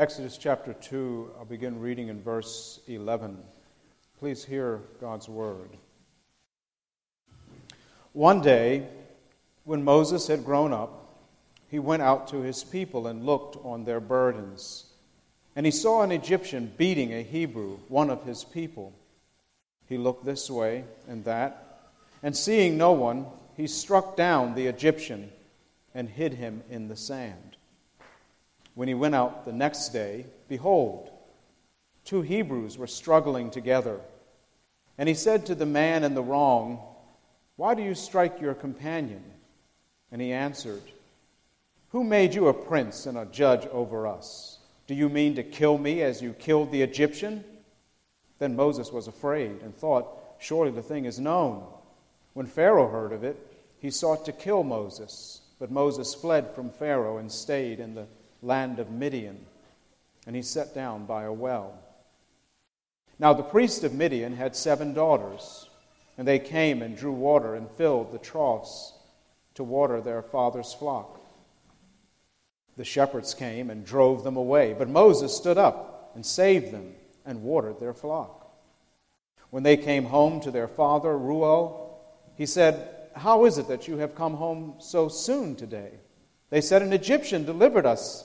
Exodus chapter 2, I'll begin reading in verse 11. Please hear God's word. One day, when Moses had grown up, he went out to his people and looked on their burdens. And he saw an Egyptian beating a Hebrew, one of his people. He looked this way and that, and seeing no one, he struck down the Egyptian and hid him in the sand. When he went out the next day, behold, two Hebrews were struggling together. And he said to the man in the wrong, Why do you strike your companion? And he answered, Who made you a prince and a judge over us? Do you mean to kill me as you killed the Egyptian? Then Moses was afraid and thought, Surely the thing is known. When Pharaoh heard of it, he sought to kill Moses. But Moses fled from Pharaoh and stayed in the land of Midian, and he sat down by a well. Now the priest of Midian had seven daughters, and they came and drew water and filled the troughs to water their father's flock. The shepherds came and drove them away, but Moses stood up and saved them and watered their flock. When they came home to their father, Reuel, he said, How is it that you have come home so soon today? They said, An Egyptian delivered us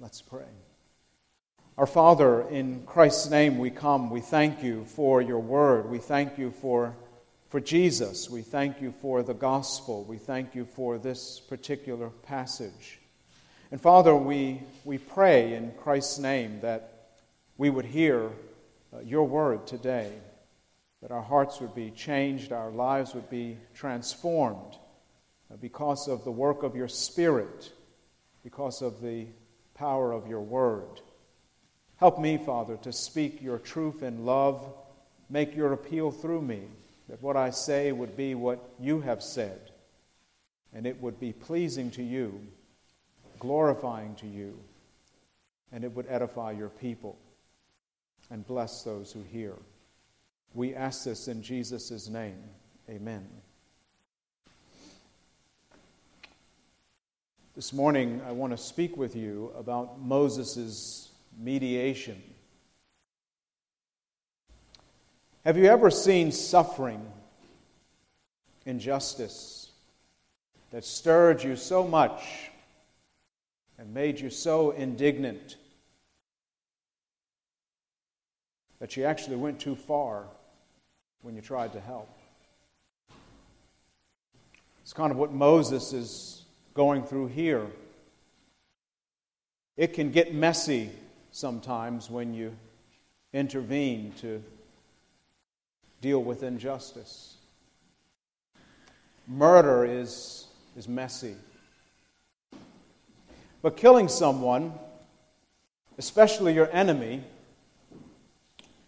Let's pray. Our Father, in Christ's name we come. We thank you for your word. We thank you for, for Jesus. We thank you for the gospel. We thank you for this particular passage. And Father, we, we pray in Christ's name that we would hear uh, your word today, that our hearts would be changed, our lives would be transformed uh, because of the work of your Spirit, because of the power of your word. Help me, Father, to speak your truth in love. Make your appeal through me, that what I say would be what you have said, and it would be pleasing to you, glorifying to you, and it would edify your people and bless those who hear. We ask this in Jesus' name. Amen. This morning, I want to speak with you about Moses' mediation. Have you ever seen suffering, injustice that stirred you so much and made you so indignant that you actually went too far when you tried to help? It's kind of what Moses is going through here. It can get messy sometimes when you intervene to deal with injustice. Murder is, is messy. But killing someone, especially your enemy,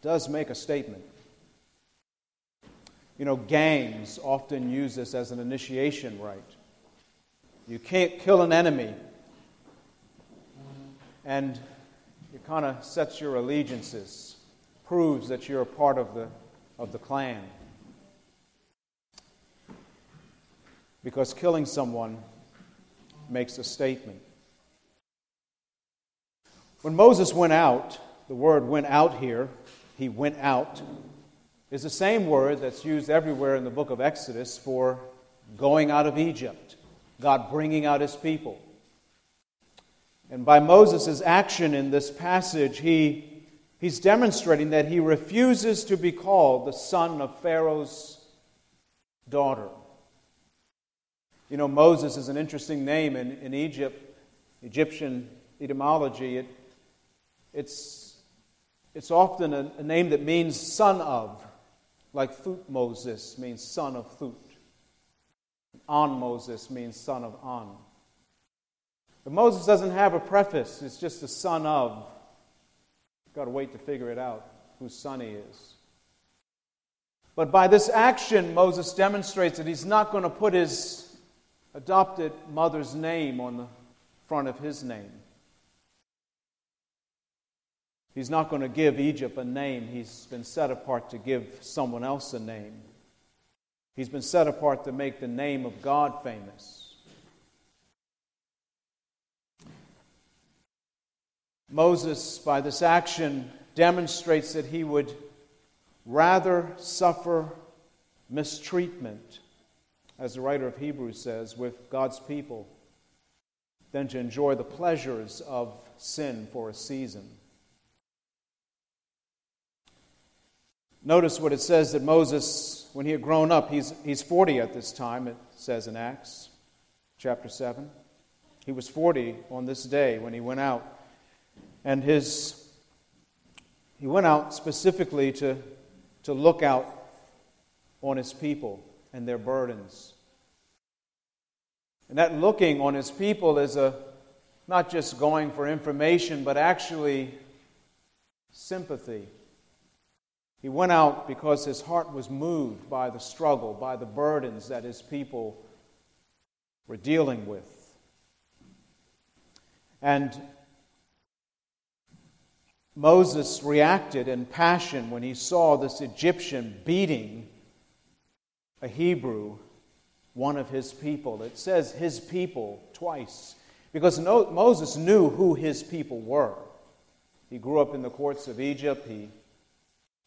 does make a statement. You know, gangs often use this as an initiation rite. You can't kill an enemy. And it kind of sets your allegiances, proves that you're a part of the, of the clan. Because killing someone makes a statement. When Moses went out, the word went out here, he went out, is the same word that's used everywhere in the book of Exodus for going out of Egypt. God bringing out his people. And by Moses' action in this passage, he, he's demonstrating that he refuses to be called the son of Pharaoh's daughter. You know, Moses is an interesting name in, in Egypt, Egyptian etymology. It, it's, it's often a, a name that means son of, like Thutmoses means son of Thut. An Moses means son of An. But Moses doesn't have a preface, it's just the son of. Got to wait to figure it out whose son he is. But by this action, Moses demonstrates that he's not going to put his adopted mother's name on the front of his name. He's not going to give Egypt a name. He's been set apart to give someone else a name. He's been set apart to make the name of God famous. Moses, by this action, demonstrates that he would rather suffer mistreatment, as the writer of Hebrews says, with God's people than to enjoy the pleasures of sin for a season. Notice what it says that Moses, when he had grown up, he's, he's 40 at this time, it says in Acts chapter 7. He was 40 on this day when he went out. And his, he went out specifically to, to look out on his people and their burdens. And that looking on his people is a, not just going for information, but actually sympathy he went out because his heart was moved by the struggle, by the burdens that his people were dealing with. And Moses reacted in passion when he saw this Egyptian beating a Hebrew, one of his people. It says his people twice because Moses knew who his people were. He grew up in the courts of Egypt. He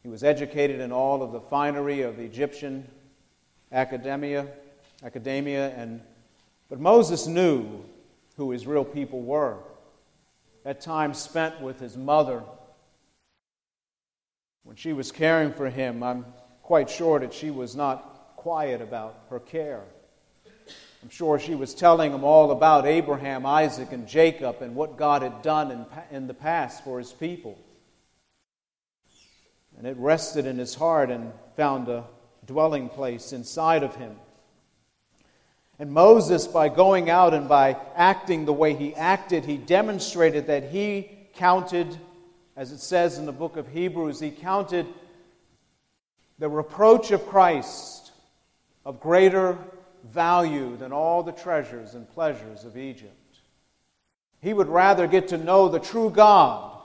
he was educated in all of the finery of the Egyptian academia, academia, and but Moses knew who his real people were. At times spent with his mother, when she was caring for him, I'm quite sure that she was not quiet about her care. I'm sure she was telling him all about Abraham, Isaac, and Jacob and what God had done in, in the past for his people. And it rested in his heart and found a dwelling place inside of him. And Moses, by going out and by acting the way he acted, he demonstrated that he counted, as it says in the book of Hebrews, he counted the reproach of Christ of greater value than all the treasures and pleasures of Egypt. He would rather get to know the true God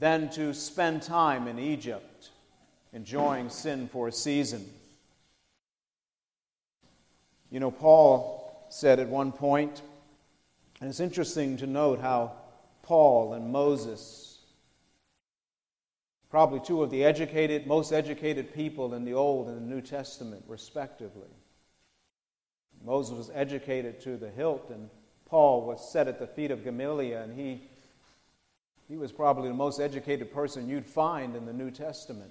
than to spend time in Egypt enjoying sin for a season. You know, Paul said at one point, and it's interesting to note how Paul and Moses, probably two of the educated, most educated people in the Old and the New Testament, respectively. Moses was educated to the hilt, and Paul was set at the feet of Gamaliel, and he, he was probably the most educated person you'd find in the New Testament.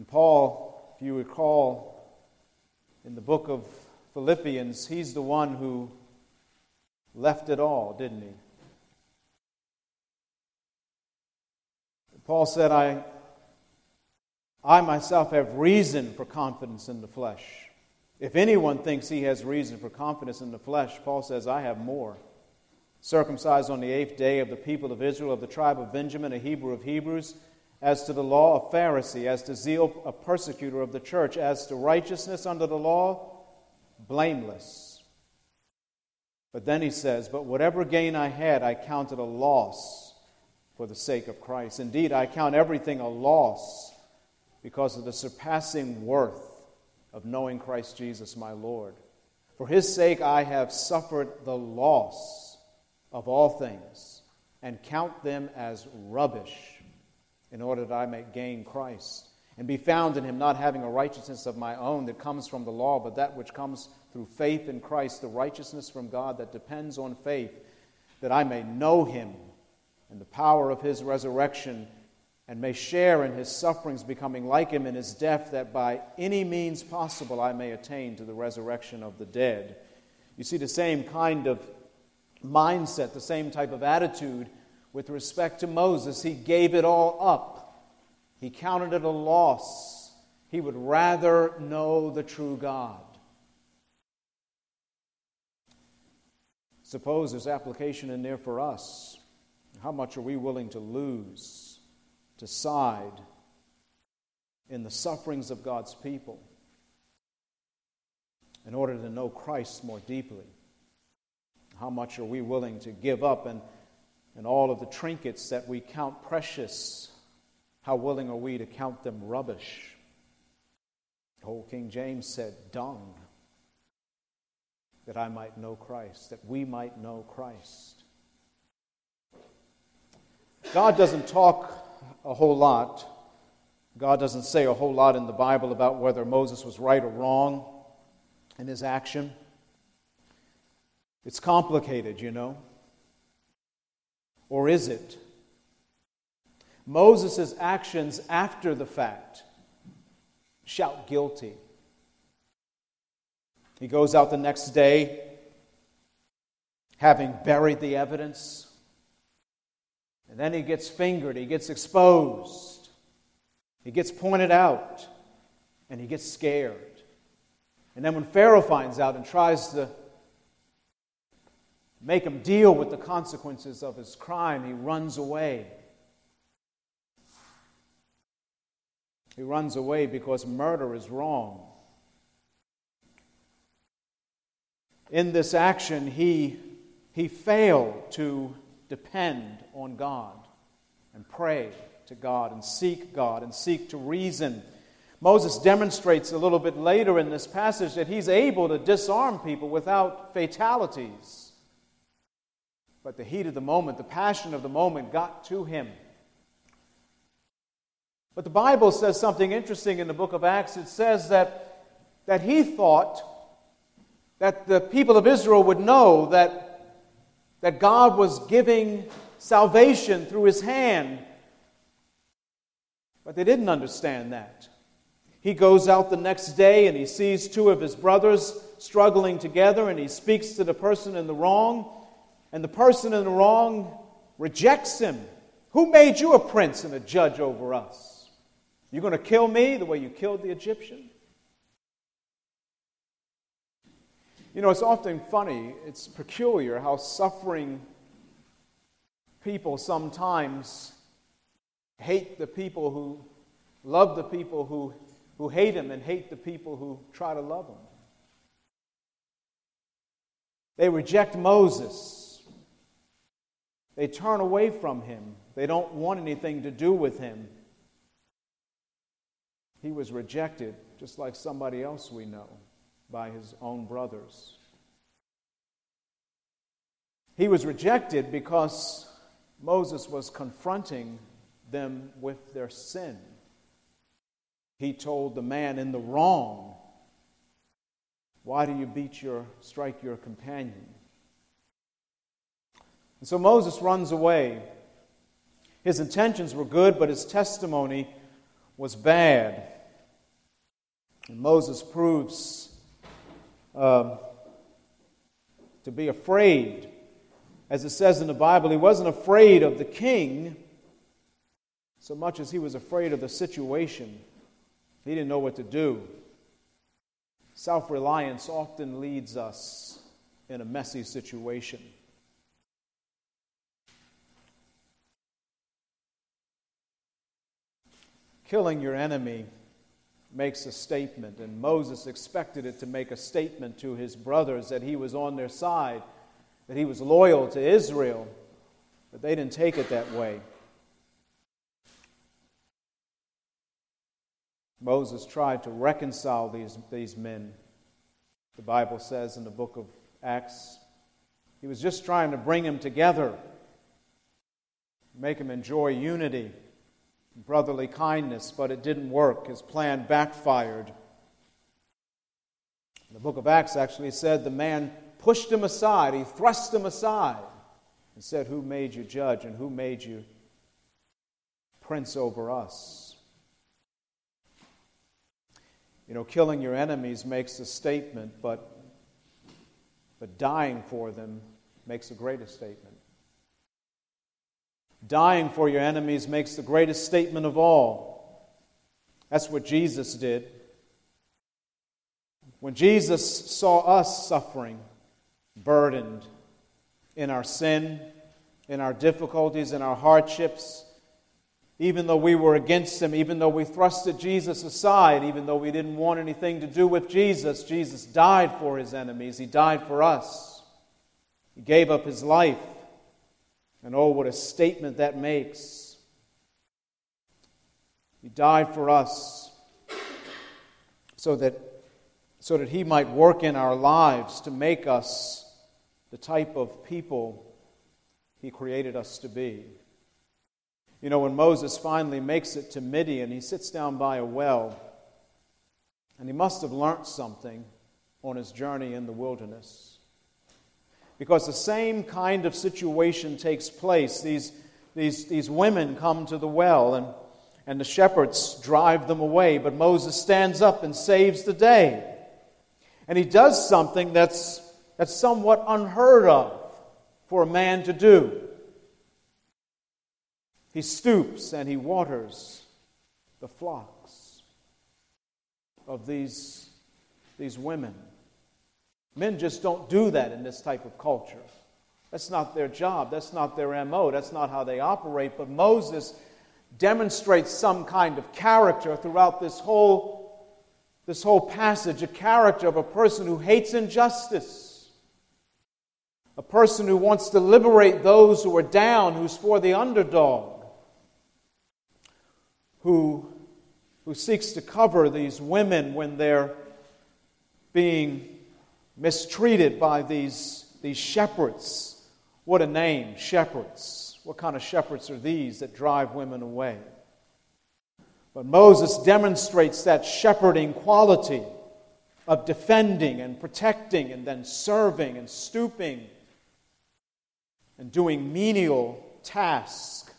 And Paul, if you recall, in the book of Philippians, he's the one who left it all, didn't he? Paul said, I, I myself have reason for confidence in the flesh. If anyone thinks he has reason for confidence in the flesh, Paul says, I have more. Circumcised on the eighth day of the people of Israel, of the tribe of Benjamin, a Hebrew of Hebrews as to the law, a Pharisee, as to zeal, a persecutor of the church, as to righteousness under the law, blameless. But then he says, But whatever gain I had, I counted a loss for the sake of Christ. Indeed, I count everything a loss because of the surpassing worth of knowing Christ Jesus my Lord. For his sake I have suffered the loss of all things and count them as rubbish in order that I may gain Christ and be found in him, not having a righteousness of my own that comes from the law, but that which comes through faith in Christ, the righteousness from God that depends on faith, that I may know him and the power of his resurrection and may share in his sufferings, becoming like him in his death, that by any means possible I may attain to the resurrection of the dead. You see the same kind of mindset, the same type of attitude with respect to Moses, he gave it all up. He counted it a loss. He would rather know the true God. Suppose there's application in there for us. How much are we willing to lose, to side in the sufferings of God's people in order to know Christ more deeply? How much are we willing to give up and, and all of the trinkets that we count precious? How willing are we to count them rubbish? Old King James said, dung, that I might know Christ, that we might know Christ. God doesn't talk a whole lot. God doesn't say a whole lot in the Bible about whether Moses was right or wrong in his action. It's complicated, you know. Or is it? Moses' actions after the fact shout guilty. He goes out the next day, having buried the evidence. And then he gets fingered, he gets exposed, he gets pointed out, and he gets scared. And then when Pharaoh finds out and tries to make him deal with the consequences of his crime, he runs away. He runs away because murder is wrong. In this action, he, he failed to depend on God and pray to God and seek God and seek to reason. Moses demonstrates a little bit later in this passage that he's able to disarm people without fatalities. But the heat of the moment, the passion of the moment got to him. But the Bible says something interesting in the book of Acts. It says that, that he thought that the people of Israel would know that, that God was giving salvation through his hand. But they didn't understand that. He goes out the next day and he sees two of his brothers struggling together and he speaks to the person in the wrong, and the person in the wrong rejects him. Who made you a prince and a judge over us? You're going to kill me the way you killed the Egyptian? You know, it's often funny, it's peculiar how suffering people sometimes hate the people who love the people who, who hate them and hate the people who try to love them. They reject Moses. They turn away from him. They don't want anything to do with him. He was rejected just like somebody else we know by his own brothers. He was rejected because Moses was confronting them with their sin. He told the man in the wrong, Why do you beat your, strike your companion? And so Moses runs away. His intentions were good, but his testimony was bad. And Moses proves um, to be afraid. As it says in the Bible, he wasn't afraid of the king so much as he was afraid of the situation. He didn't know what to do. Self reliance often leads us in a messy situation. Killing your enemy makes a statement, and Moses expected it to make a statement to his brothers that he was on their side, that he was loyal to Israel, but they didn't take it that way. Moses tried to reconcile these, these men. The Bible says in the book of Acts, he was just trying to bring them together, make them enjoy unity brotherly kindness, but it didn't work. His plan backfired. The book of Acts actually said the man pushed him aside, he thrust him aside, and said, Who made you judge and who made you prince over us? You know, killing your enemies makes a statement, but, but dying for them makes a greater statement. Dying for your enemies makes the greatest statement of all. That's what Jesus did. When Jesus saw us suffering, burdened, in our sin, in our difficulties, in our hardships. Even though we were against him, even though we thrusted Jesus aside, even though we didn't want anything to do with Jesus, Jesus died for his enemies. He died for us. He gave up his life. And oh, what a statement that makes. He died for us so that, so that He might work in our lives to make us the type of people He created us to be. You know, when Moses finally makes it to Midian, he sits down by a well, and he must have learned something on his journey in the wilderness. Because the same kind of situation takes place. These, these, these women come to the well, and and the shepherds drive them away. But Moses stands up and saves the day. And he does something that's, that's somewhat unheard of for a man to do. He stoops and he waters the flocks of these, these women. Men just don't do that in this type of culture. That's not their job. That's not their MO. That's not how they operate. But Moses demonstrates some kind of character throughout this whole, this whole passage a character of a person who hates injustice, a person who wants to liberate those who are down, who's for the underdog, who, who seeks to cover these women when they're being mistreated by these, these shepherds. What a name, shepherds. What kind of shepherds are these that drive women away? But Moses demonstrates that shepherding quality of defending and protecting and then serving and stooping and doing menial tasks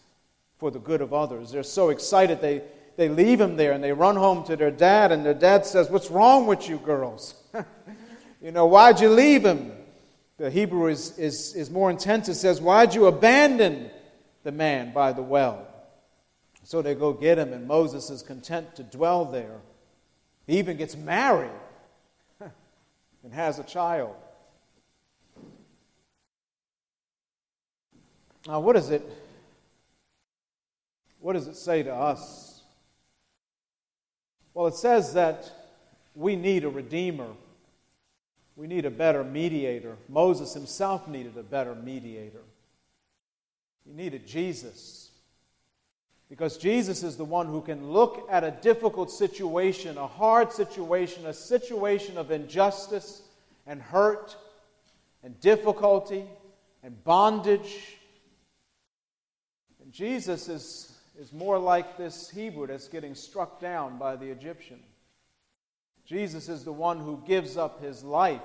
for the good of others. They're so excited they, they leave him there and they run home to their dad, and their dad says, What's wrong with you girls? you know, why'd you leave him? The Hebrew is, is, is more intense. It says, Why'd you abandon the man by the well? So they go get him, and Moses is content to dwell there. He even gets married and has a child. Now, what is it? What does it say to us? Well, it says that we need a redeemer. We need a better mediator. Moses himself needed a better mediator. He needed Jesus. Because Jesus is the one who can look at a difficult situation, a hard situation, a situation of injustice and hurt and difficulty and bondage. And Jesus is, is more like this Hebrew that's getting struck down by the Egyptian. Jesus is the one who gives up his life.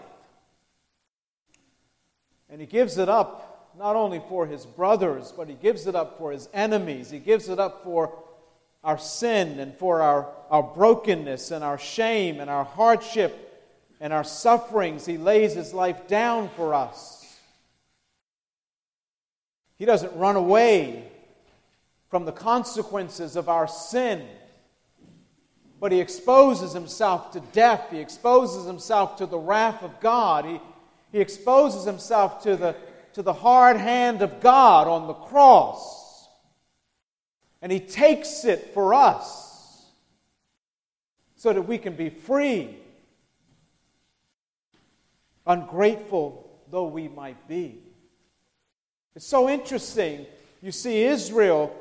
And he gives it up not only for his brothers, but he gives it up for his enemies. He gives it up for our sin and for our, our brokenness and our shame and our hardship and our sufferings. He lays his life down for us. He doesn't run away from the consequences of our sin but he exposes himself to death. He exposes himself to the wrath of God. He, he exposes himself to the, to the hard hand of God on the cross. And he takes it for us so that we can be free, ungrateful though we might be. It's so interesting. You see, Israel,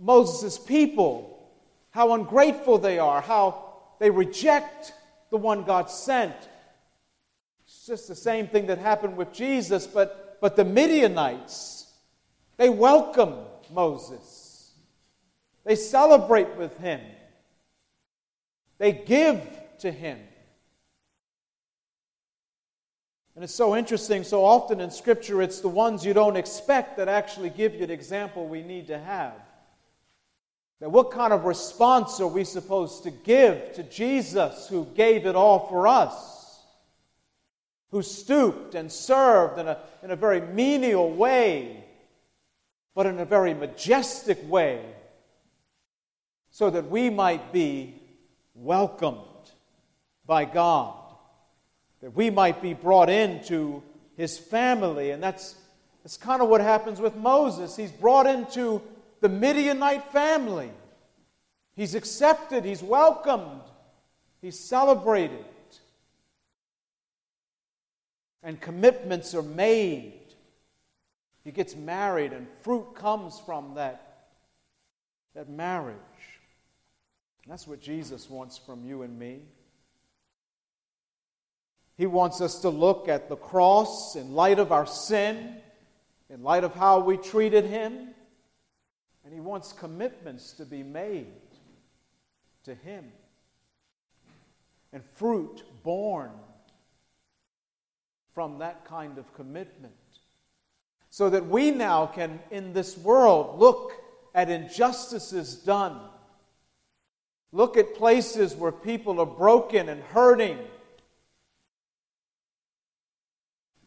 Moses' people, how ungrateful they are, how they reject the one God sent. It's just the same thing that happened with Jesus, but, but the Midianites, they welcome Moses. They celebrate with him. They give to him. And it's so interesting, so often in Scripture, it's the ones you don't expect that actually give you the example we need to have. That what kind of response are we supposed to give to Jesus who gave it all for us? Who stooped and served in a, in a very menial way, but in a very majestic way, so that we might be welcomed by God, that we might be brought into His family. And that's, It's kind of what happens with Moses. He's brought into the Midianite family. He's accepted, he's welcomed, he's celebrated. And commitments are made. He gets married, and fruit comes from that, that marriage. That's what Jesus wants from you and me. He wants us to look at the cross in light of our sin, in light of how we treated Him, and He wants commitments to be made to Him. And fruit born from that kind of commitment. So that we now can, in this world, look at injustices done, look at places where people are broken and hurting,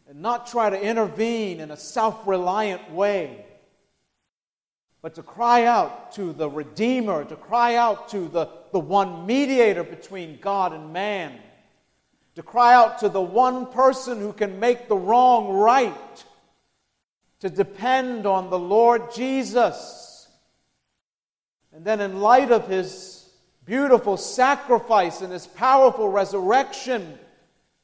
and not try to intervene in a self reliant way but to cry out to the Redeemer, to cry out to the, the one mediator between God and man, to cry out to the one person who can make the wrong right, to depend on the Lord Jesus. And then, in light of his beautiful sacrifice and his powerful resurrection,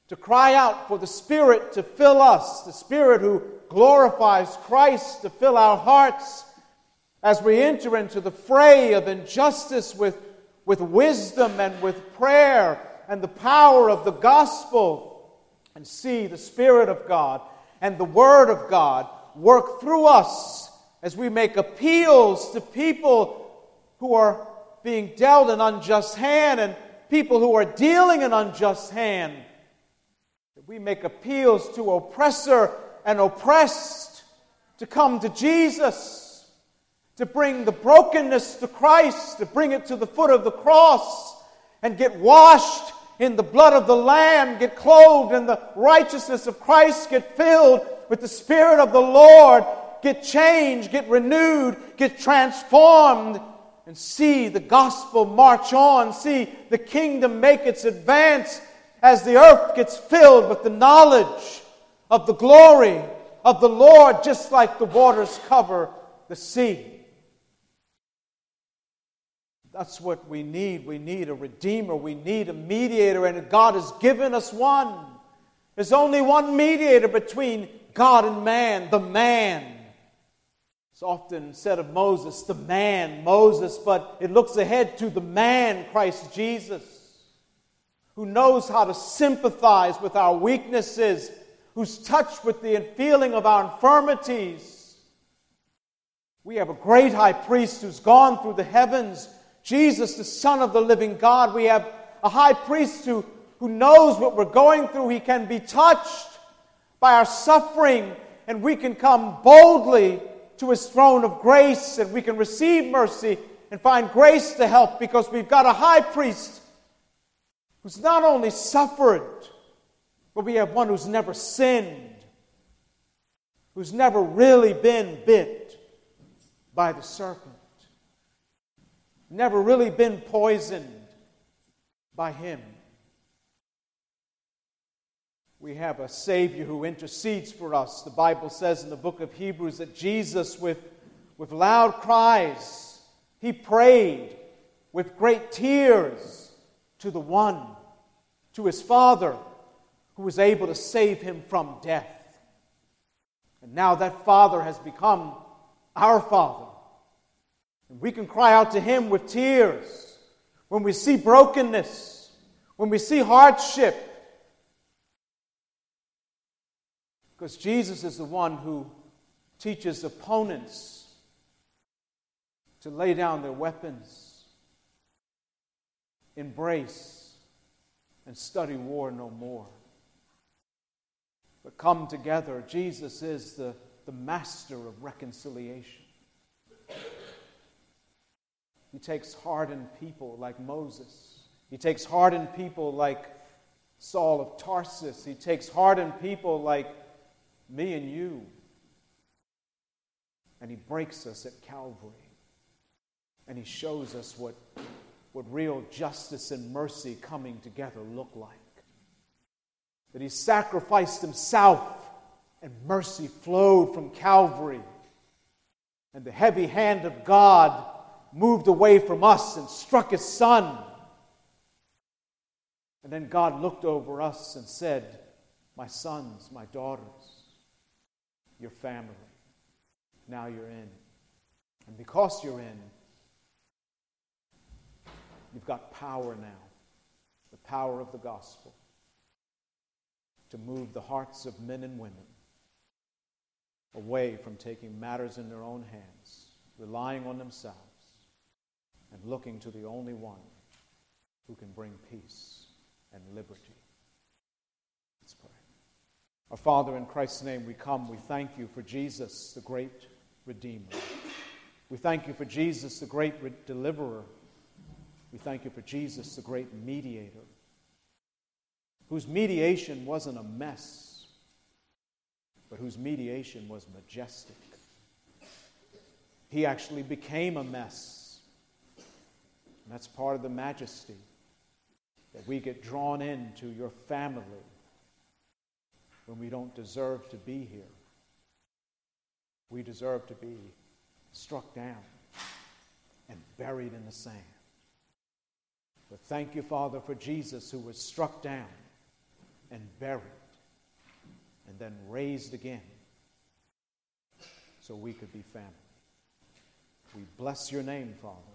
to cry out for the Spirit to fill us, the Spirit who glorifies Christ to fill our hearts as we enter into the fray of injustice with, with wisdom and with prayer and the power of the gospel and see the Spirit of God and the Word of God work through us as we make appeals to people who are being dealt an unjust hand and people who are dealing an unjust hand. That we make appeals to oppressor and oppressed to come to Jesus to bring the brokenness to Christ, to bring it to the foot of the cross, and get washed in the blood of the Lamb, get clothed in the righteousness of Christ, get filled with the Spirit of the Lord, get changed, get renewed, get transformed, and see the gospel march on, see the kingdom make its advance as the earth gets filled with the knowledge of the glory of the Lord, just like the waters cover the sea. That's what we need. We need a redeemer. We need a mediator, and God has given us one. There's only one mediator between God and man, the man. It's often said of Moses, the man, Moses, but it looks ahead to the man, Christ Jesus, who knows how to sympathize with our weaknesses, who's touched with the feeling of our infirmities. We have a great high priest who's gone through the heavens Jesus, the Son of the living God. We have a high priest who, who knows what we're going through. He can be touched by our suffering, and we can come boldly to his throne of grace, and we can receive mercy and find grace to help because we've got a high priest who's not only suffered, but we have one who's never sinned, who's never really been bit by the serpent never really been poisoned by him. We have a Savior who intercedes for us. The Bible says in the book of Hebrews that Jesus, with, with loud cries, he prayed with great tears to the one, to his Father, who was able to save him from death. And now that Father has become our Father. And we can cry out to Him with tears when we see brokenness, when we see hardship. Because Jesus is the one who teaches opponents to lay down their weapons, embrace, and study war no more. But come together. Jesus is the, the master of reconciliation. He takes hardened people like Moses. He takes hardened people like Saul of Tarsus. He takes hardened people like me and you. And he breaks us at Calvary. And he shows us what, what real justice and mercy coming together look like. That he sacrificed himself and mercy flowed from Calvary. And the heavy hand of God moved away from us and struck his son. And then God looked over us and said, My sons, my daughters, your family, now you're in. And because you're in, you've got power now the power of the gospel to move the hearts of men and women away from taking matters in their own hands, relying on themselves, and looking to the only one who can bring peace and liberty. Let's pray. Our Father, in Christ's name we come. We thank you for Jesus, the great Redeemer. We thank you for Jesus, the great re- deliverer. We thank you for Jesus, the great mediator, whose mediation wasn't a mess, but whose mediation was majestic. He actually became a mess. And that's part of the majesty that we get drawn into your family when we don't deserve to be here. We deserve to be struck down and buried in the sand. But thank you, Father, for Jesus who was struck down and buried and then raised again so we could be family. We bless your name, Father.